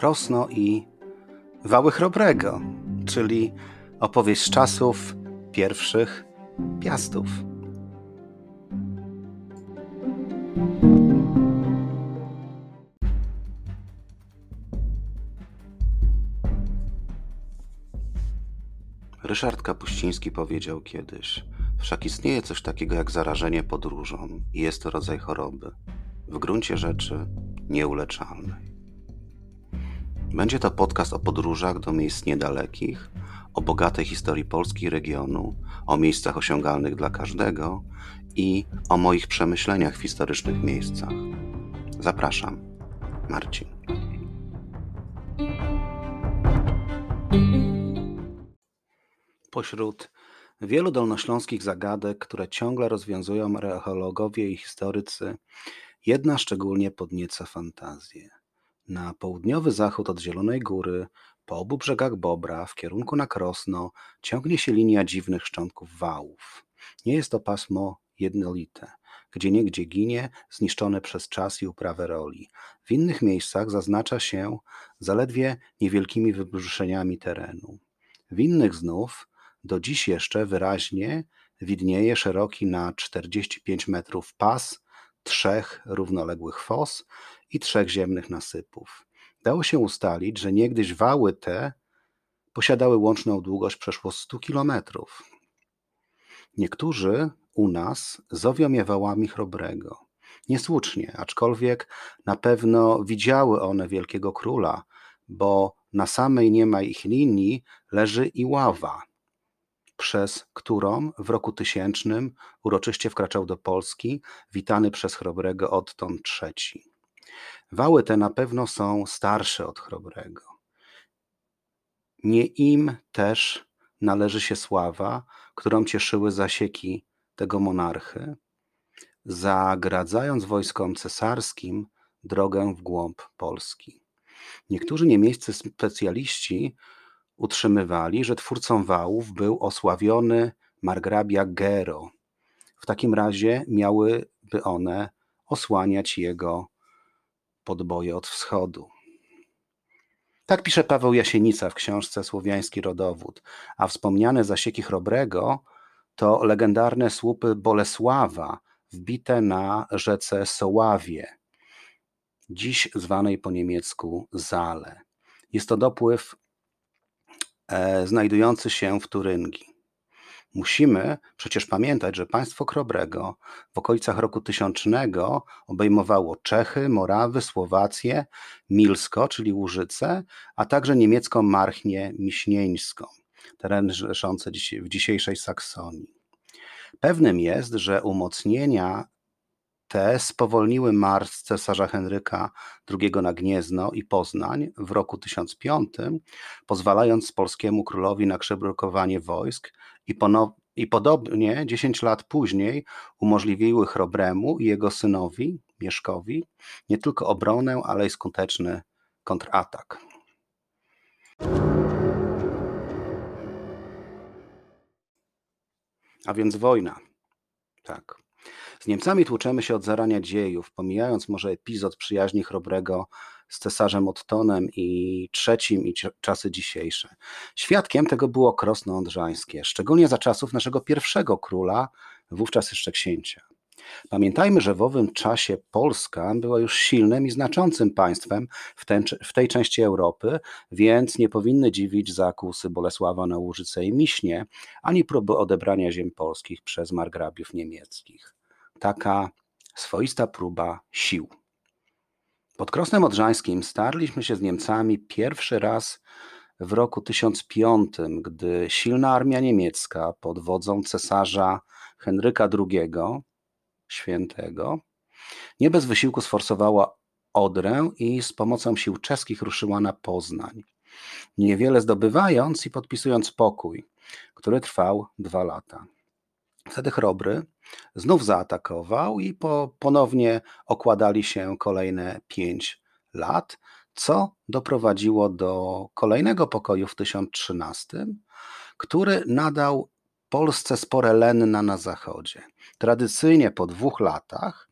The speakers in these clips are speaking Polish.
Krosno i Wały Chrobrego, czyli opowieść z czasów pierwszych piastów. Ryszard Kapuściński powiedział kiedyś: Wszak istnieje coś takiego jak zarażenie podróżą, i jest to rodzaj choroby, w gruncie rzeczy nieuleczalnej. Będzie to podcast o podróżach do miejsc niedalekich, o bogatej historii Polski regionu, o miejscach osiągalnych dla każdego i o moich przemyśleniach w historycznych miejscach. Zapraszam, Marcin. Pośród wielu dolnośląskich zagadek, które ciągle rozwiązują archeologowie i historycy, jedna szczególnie podnieca fantazję. Na południowy zachód od Zielonej Góry, po obu brzegach Bobra, w kierunku na Krosno, ciągnie się linia dziwnych szczątków wałów. Nie jest to pasmo jednolite. Gdzie niegdzie ginie, zniszczone przez czas i uprawę roli. W innych miejscach zaznacza się zaledwie niewielkimi wybrzuszeniami terenu. W innych znów do dziś jeszcze wyraźnie widnieje szeroki na 45 metrów pas trzech równoległych fos i trzech ziemnych nasypów. Dało się ustalić, że niegdyś wały te posiadały łączną długość przeszło 100 kilometrów. Niektórzy u nas zowią je wałami chrobrego. Niesłusznie, aczkolwiek na pewno widziały one wielkiego króla, bo na samej niemaj ich linii leży i ława, przez którą w roku tysięcznym uroczyście wkraczał do Polski, witany przez chrobrego odtąd trzeci. Wały te na pewno są starsze od chrobrego. Nie im też należy się sława, którą cieszyły zasieki tego monarchy, zagradzając wojskom cesarskim drogę w głąb Polski. Niektórzy niemieccy specjaliści utrzymywali, że twórcą wałów był osławiony margrabia Gero. W takim razie miałyby one osłaniać jego podboje od wschodu. Tak pisze Paweł Jasienica w książce Słowiański Rodowód, a wspomniane zasieki Chrobrego to legendarne słupy Bolesława wbite na rzece Soławie, dziś zwanej po niemiecku Zale. Jest to dopływ e, znajdujący się w Turyngii. Musimy przecież pamiętać, że państwo Krobrego w okolicach roku tysiącznego obejmowało Czechy, Morawy, Słowację, Milsko, czyli Łużyce, a także niemiecką Marchnię Miśnieńską, teren leżący w dzisiejszej Saksonii. Pewnym jest, że umocnienia te spowolniły marsz cesarza Henryka II na Gniezno i Poznań w roku 1005, pozwalając polskiemu królowi na przebrukowanie wojsk i, i podobnie 10 lat później umożliwiły Chrobremu i jego synowi, Mieszkowi, nie tylko obronę, ale i skuteczny kontratak. A więc wojna. Tak. Z Niemcami tłuczemy się od zarania dziejów, pomijając może epizod przyjaźni Chrobrego z cesarzem Ottonem i trzecim i czasy dzisiejsze. Świadkiem tego było Krosno szczególnie za czasów naszego pierwszego króla, wówczas jeszcze księcia. Pamiętajmy, że w owym czasie Polska była już silnym i znaczącym państwem w, ten, w tej części Europy, więc nie powinny dziwić zakusy Bolesława na Łużyce i Miśnie, ani próby odebrania ziem polskich przez margrabiów niemieckich. Taka swoista próba sił. Pod Krosnem Odrzańskim starliśmy się z Niemcami pierwszy raz w roku 1005, gdy silna armia niemiecka pod wodzą cesarza Henryka II, świętego, nie bez wysiłku sforsowała Odrę i z pomocą sił czeskich ruszyła na Poznań, niewiele zdobywając i podpisując pokój, który trwał dwa lata. Wtedy Chrobry znów zaatakował i po, ponownie okładali się kolejne pięć lat, co doprowadziło do kolejnego pokoju w 1013, który nadał Polsce spore lenna na zachodzie. Tradycyjnie po dwóch latach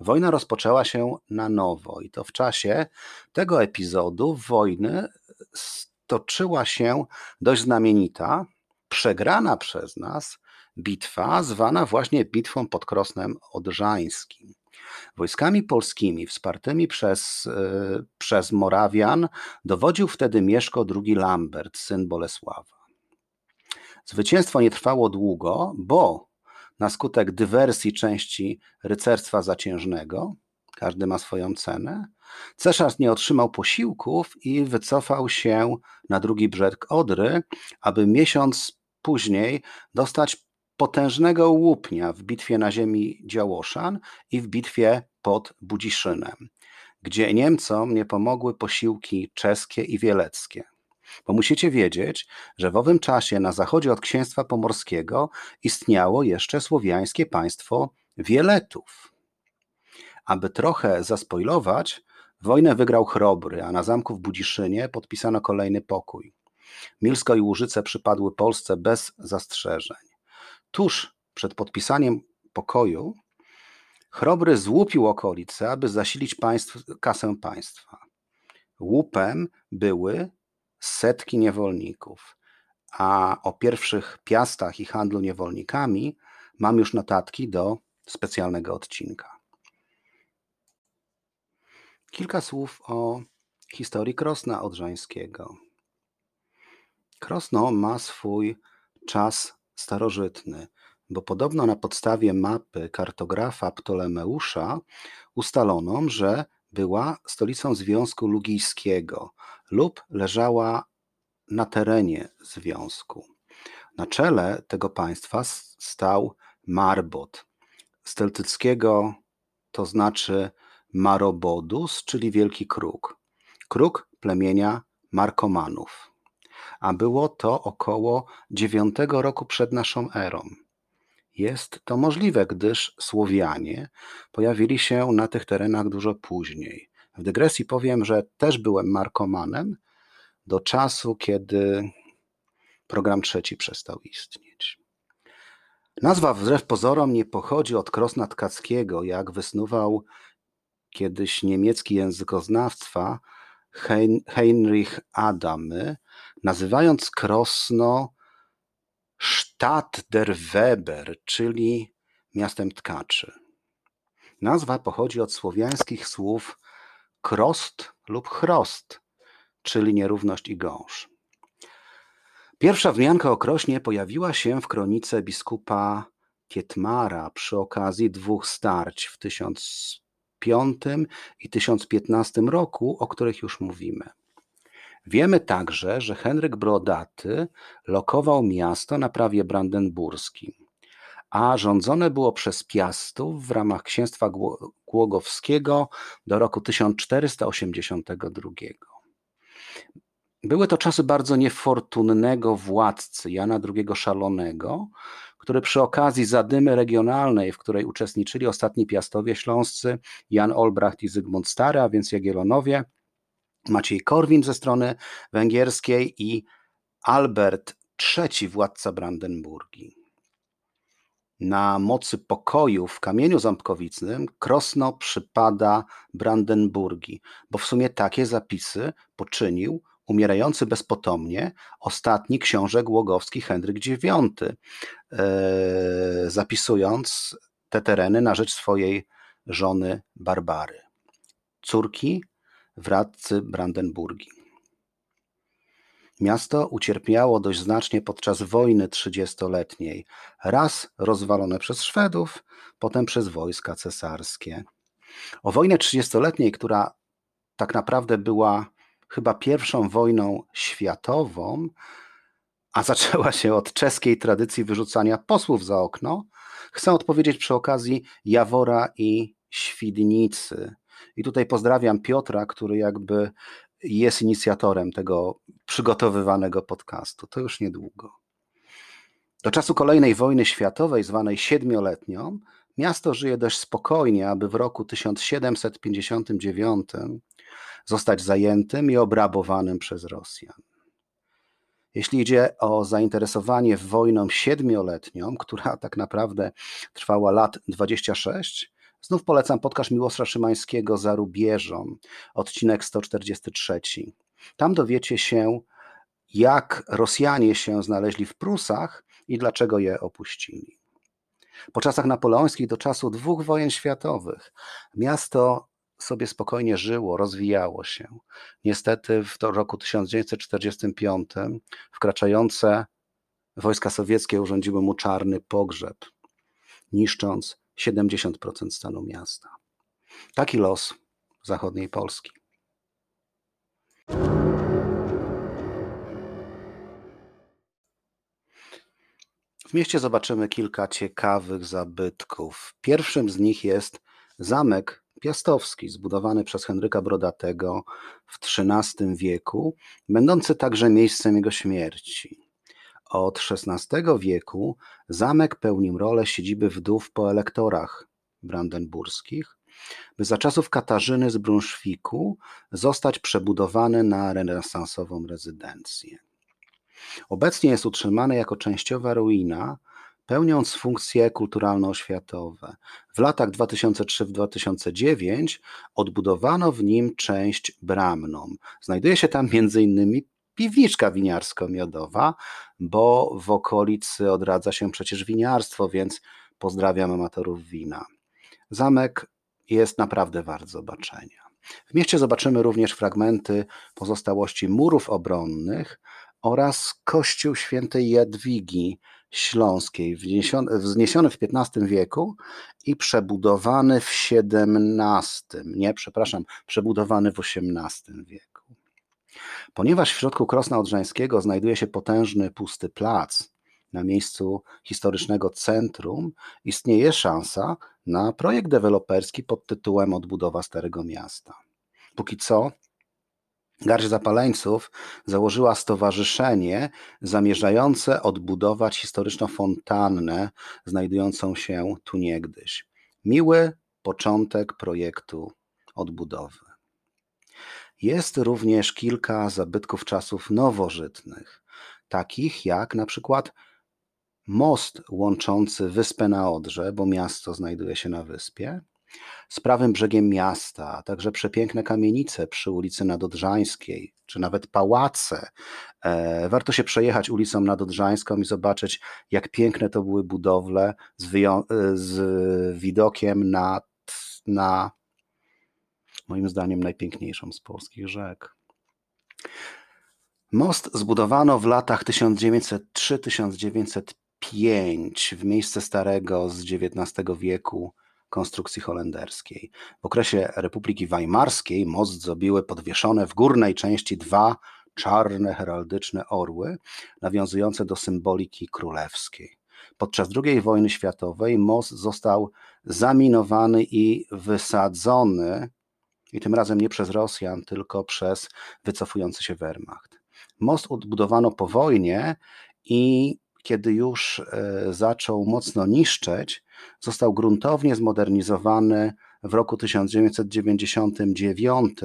wojna rozpoczęła się na nowo i to w czasie tego epizodu wojny stoczyła się dość znamienita, przegrana przez nas bitwa, zwana właśnie bitwą pod Krosnem Odrzańskim. Wojskami polskimi wspartymi przez, yy, przez Morawian dowodził wtedy Mieszko II Lambert, syn Bolesława. Zwycięstwo nie trwało długo, bo na skutek dywersji części rycerstwa zaciężnego, każdy ma swoją cenę, cesarz nie otrzymał posiłków i wycofał się na drugi brzeg Odry, aby miesiąc później dostać potężnego łupnia w bitwie na ziemi Działoszan i w bitwie pod Budziszynem, gdzie Niemcom nie pomogły posiłki czeskie i wieleckie. Bo musicie wiedzieć, że w owym czasie na zachodzie od księstwa pomorskiego istniało jeszcze słowiańskie państwo Wieletów. Aby trochę zaspoilować, wojnę wygrał Chrobry, a na zamku w Budziszynie podpisano kolejny pokój. Milsko i Łużyce przypadły Polsce bez zastrzeżeń. Tuż przed podpisaniem pokoju Chrobry złupił okolice, aby zasilić państw, kasę państwa. Łupem były setki niewolników, a o pierwszych piastach i handlu niewolnikami mam już notatki do specjalnego odcinka. Kilka słów o historii Krosna Odrzańskiego. Krosno ma swój czas starożytny, bo podobno na podstawie mapy kartografa Ptolemeusza ustalono, że była stolicą Związku Lugijskiego lub leżała na terenie związku. Na czele tego państwa stał Marbot, z celtyckiego to znaczy Marobodus, czyli wielki kruk. Kruk plemienia Markomanów. A było to około IX roku przed naszą erą. Jest to możliwe, gdyż Słowianie pojawili się na tych terenach dużo później. W dygresji powiem, że też byłem markomanem do czasu, kiedy program trzeci przestał istnieć. Nazwa wbrew pozorom nie pochodzi od Krosna Tkackiego, jak wysnuwał kiedyś niemiecki językoznawstwa Heinrich Adamy, nazywając Krosno Stadt der Weber, czyli miastem tkaczy. Nazwa pochodzi od słowiańskich słów krost lub chrost, czyli nierówność i gąż. Pierwsza wzmianka o Krośnie pojawiła się w kronice biskupa Kietmara przy okazji dwóch starć w 1005 i 1015 roku, o których już mówimy. Wiemy także, że Henryk Brodaty lokował miasto na prawie brandenburskim, a rządzone było przez Piastów w ramach księstwa Głogowskiego do roku 1482. Były to czasy bardzo niefortunnego władcy Jana II Szalonego, który przy okazji zadymy regionalnej, w której uczestniczyli ostatni piastowie śląscy, Jan Olbracht i Zygmunt Stary, a więc Jagiellonowie, Maciej Korwin ze strony węgierskiej i Albert III, władca Brandenburgii. Na mocy pokoju w kamieniu ząbkowicnym Krosno przypada Brandenburgii, bo w sumie takie zapisy poczynił umierający bezpotomnie ostatni książę głogowski Henryk IX, e, zapisując te tereny na rzecz swojej żony Barbary, córki wradcy Brandenburgii. Miasto ucierpiało dość znacznie podczas wojny trzydziestoletniej, raz rozwalone przez Szwedów, potem przez wojska cesarskie. O wojnie trzydziestoletniej, która tak naprawdę była chyba pierwszą wojną światową, a zaczęła się od czeskiej tradycji wyrzucania posłów za okno, chcę odpowiedzieć przy okazji Jawora i Świdnicy. I tutaj pozdrawiam Piotra, który jakby jest inicjatorem tego przygotowywanego podcastu. To już niedługo. Do czasu kolejnej wojny światowej, zwanej siedmioletnią, miasto żyje dość spokojnie, aby w roku 1759 zostać zajętym i obrabowanym przez Rosjan. Jeśli idzie o zainteresowanie wojną siedmioletnią, która tak naprawdę trwała lat 26, Znów polecam podcast Miłosza Szymańskiego za rubieżą, odcinek 143. Tam dowiecie się, jak Rosjanie się znaleźli w Prusach i dlaczego je opuścili. Po czasach napoleońskich do czasu dwóch wojen światowych miasto sobie spokojnie żyło, rozwijało się. Niestety w roku 1945 wkraczające wojska sowieckie urządziły mu czarny pogrzeb, niszcząc 70% stanu miasta. Taki los zachodniej Polski. W mieście zobaczymy kilka ciekawych zabytków. Pierwszym z nich jest zamek Piastowski, zbudowany przez Henryka Brodatego w XIII wieku, będący także miejscem jego śmierci. Od XVI wieku zamek pełnił rolę siedziby wdów po elektorach brandenburskich, by za czasów Katarzyny z Brunszwiku zostać przebudowany na renesansową rezydencję. Obecnie jest utrzymany jako częściowa ruina, pełniąc funkcje kulturalno-oświatowe. W latach 2003-2009 odbudowano w nim część bramną. Znajduje się tam m.in. piwniczka winiarsko-miodowa, bo w okolicy odradza się przecież winiarstwo, więc pozdrawiam amatorów wina. Zamek jest naprawdę wart zobaczenia. W mieście zobaczymy również fragmenty pozostałości murów obronnych oraz kościół świętej Jadwigi Śląskiej, wzniesiony w XV wieku i przebudowany w XVII, nie, przepraszam, przebudowany w XVIII wieku. Ponieważ w środku Krosna Odrzańskiego znajduje się potężny pusty plac na miejscu historycznego centrum, istnieje szansa na projekt deweloperski pod tytułem Odbudowa Starego Miasta. Póki co Garść Zapaleńców założyła stowarzyszenie zamierzające odbudować historyczną fontannę znajdującą się tu niegdyś. Miły początek projektu odbudowy. Jest również kilka zabytków czasów nowożytnych, takich jak na przykład most łączący wyspę na Odrze, bo miasto znajduje się na wyspie, z prawym brzegiem miasta, a także przepiękne kamienice przy ulicy Nadodrzańskiej, czy nawet pałace. E, warto się przejechać ulicą Nadodrzańską i zobaczyć, jak piękne to były budowle z, e, z widokiem na, na, moim zdaniem, najpiękniejszą z polskich rzek. Most zbudowano w latach 1903-1905 w miejsce starego z XIX wieku konstrukcji holenderskiej. W okresie Republiki Weimarskiej most zrobiły podwieszone w górnej części dwa czarne heraldyczne orły, nawiązujące do symboliki królewskiej. Podczas II wojny światowej most został zaminowany i wysadzony, i tym razem nie przez Rosjan, tylko przez wycofujący się Wehrmacht. Most odbudowano po wojnie i kiedy już e, zaczął mocno niszczeć, został gruntownie zmodernizowany w roku 1999,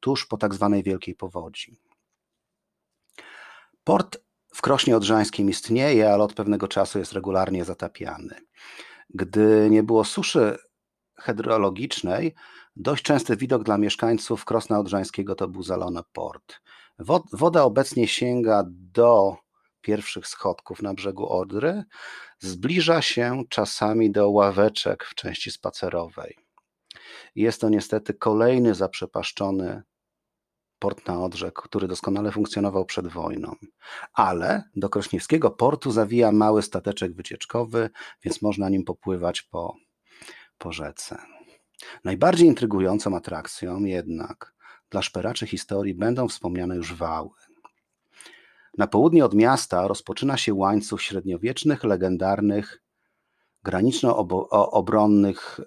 tuż po tak zwanej Wielkiej Powodzi. Port w Krośnie Odrzańskim istnieje, ale od pewnego czasu jest regularnie zatapiany. Gdy nie było suszy hydrologicznej, dość częsty widok dla mieszkańców Krosna Odrzańskiego to był zalony port. Woda obecnie sięga do pierwszych schodków na brzegu Odry, zbliża się czasami do ławeczek w części spacerowej. Jest to niestety kolejny zaprzepaszczony port na Odrze, który doskonale funkcjonował przed wojną. Ale do Krośniewskiego portu zawija mały stateczek wycieczkowy, więc można nim popływać po, po rzece. Najbardziej intrygującą atrakcją jednak dla szperaczy historii będą wspomniane już wały. Na południe od miasta rozpoczyna się łańcuch średniowiecznych, legendarnych, graniczno-obronnych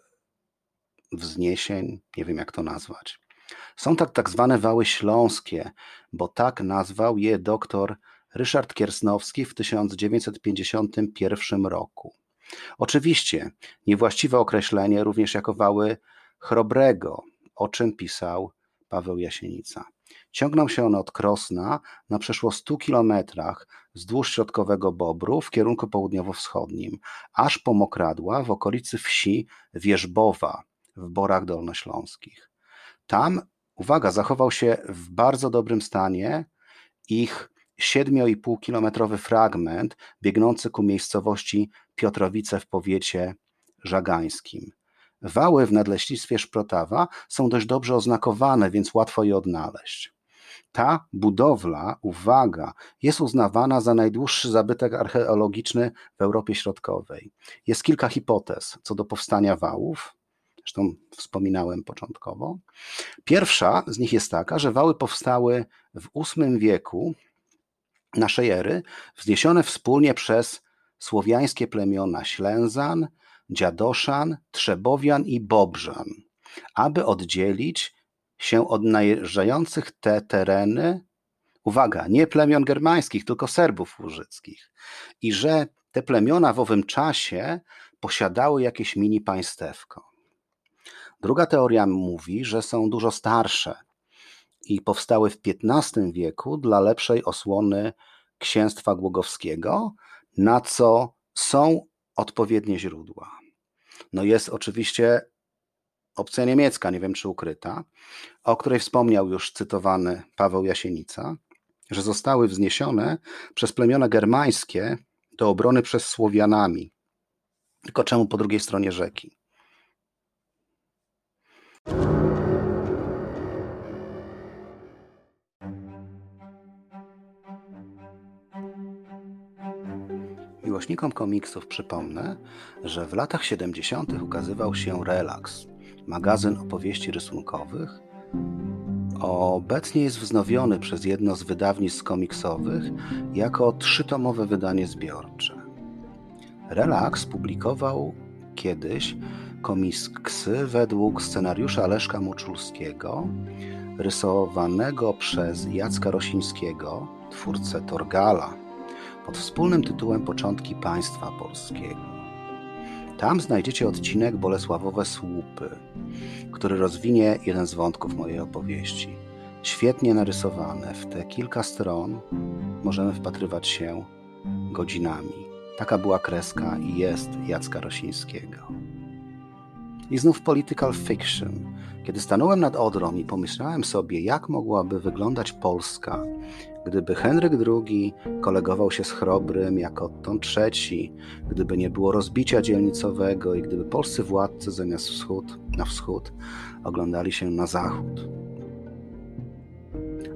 wzniesień, nie wiem jak to nazwać. Są tak tak zwane wały śląskie, bo tak nazwał je doktor Ryszard Kiersnowski w 1951 roku. Oczywiście niewłaściwe określenie również jako wały chrobrego, o czym pisał Paweł Jasienica. Ciągną się one od Krosna na przeszło 100 kilometrach wzdłuż środkowego Bobru w kierunku południowo-wschodnim, aż po Mokradła w okolicy wsi Wierzbowa w Borach Dolnośląskich. Tam, uwaga, zachował się w bardzo dobrym stanie ich 7,5-kilometrowy fragment biegnący ku miejscowości Piotrowice w powiecie żagańskim. Wały w nadleśnictwie Szprotawa są dość dobrze oznakowane, więc łatwo je odnaleźć. Ta budowla, uwaga, jest uznawana za najdłuższy zabytek archeologiczny w Europie Środkowej. Jest kilka hipotez co do powstania wałów, zresztą wspominałem początkowo. Pierwsza z nich jest taka, że wały powstały w VIII wieku naszej ery, wzniesione wspólnie przez słowiańskie plemiona Ślęzan, Dziadoszan, Trzebowian i Bobrzan, aby oddzielić się od najeżdżających te tereny, uwaga, nie plemion germańskich, tylko Serbów łużyckich, i że te plemiona w owym czasie posiadały jakieś mini państewko. Druga teoria mówi, że są dużo starsze i powstały w XV wieku dla lepszej osłony księstwa głogowskiego, na co są odpowiednie źródła. No jest oczywiście opcja niemiecka, nie wiem czy ukryta, o której wspomniał już cytowany Paweł Jasienica, że zostały wzniesione przez plemiona germańskie do obrony przez Słowianami. Tylko czemu po drugiej stronie rzeki? Miłośnikom komiksów przypomnę, że w latach 70. ukazywał się Relax, magazyn opowieści rysunkowych. Obecnie jest wznowiony przez jedno z wydawnictw komiksowych jako trzytomowe wydanie zbiorcze. Relax publikował kiedyś komiksy według scenariusza Leszka Moczulskiego, rysowanego przez Jacka Rosińskiego, twórcę Torgala pod wspólnym tytułem Początki Państwa Polskiego. Tam znajdziecie odcinek Bolesławowe Słupy, który rozwinie jeden z wątków mojej opowieści. Świetnie narysowane, w te kilka stron możemy wpatrywać się godzinami. Taka była kreska i jest Jacka Rosińskiego. I znów political fiction. Kiedy stanąłem nad Odrą i pomyślałem sobie, jak mogłaby wyglądać Polska, Gdyby Henryk II kolegował się z Chrobrym jako Otton III, gdyby nie było rozbicia dzielnicowego i gdyby polscy władcy zamiast wschód, na wschód oglądali się na zachód.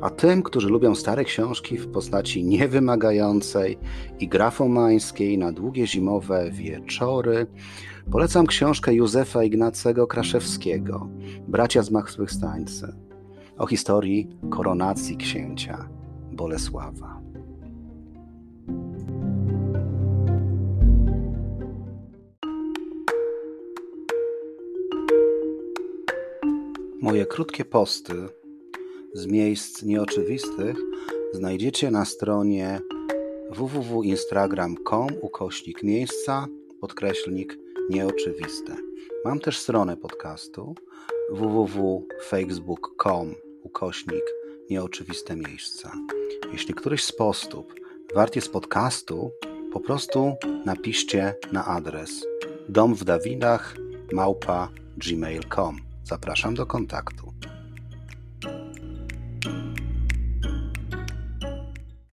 A tym, którzy lubią stare książki w postaci niewymagającej i grafomańskiej na długie zimowe wieczory, polecam książkę Józefa Ignacego Kraszewskiego Bracia z Machswych-Stańcy o historii koronacji księcia Bolesława. Moje krótkie posty z miejsc nieoczywistych znajdziecie na stronie www.instagram.com ukośnik miejsca podkreślnik nieoczywiste. Mam też stronę podcastu www.facebook.com ukośnik nieoczywiste miejsca. Jeśli któryś z postów wart jest podcastu, po prostu napiszcie na adres dom w Dawidach małpa gmail.com. Zapraszam do kontaktu.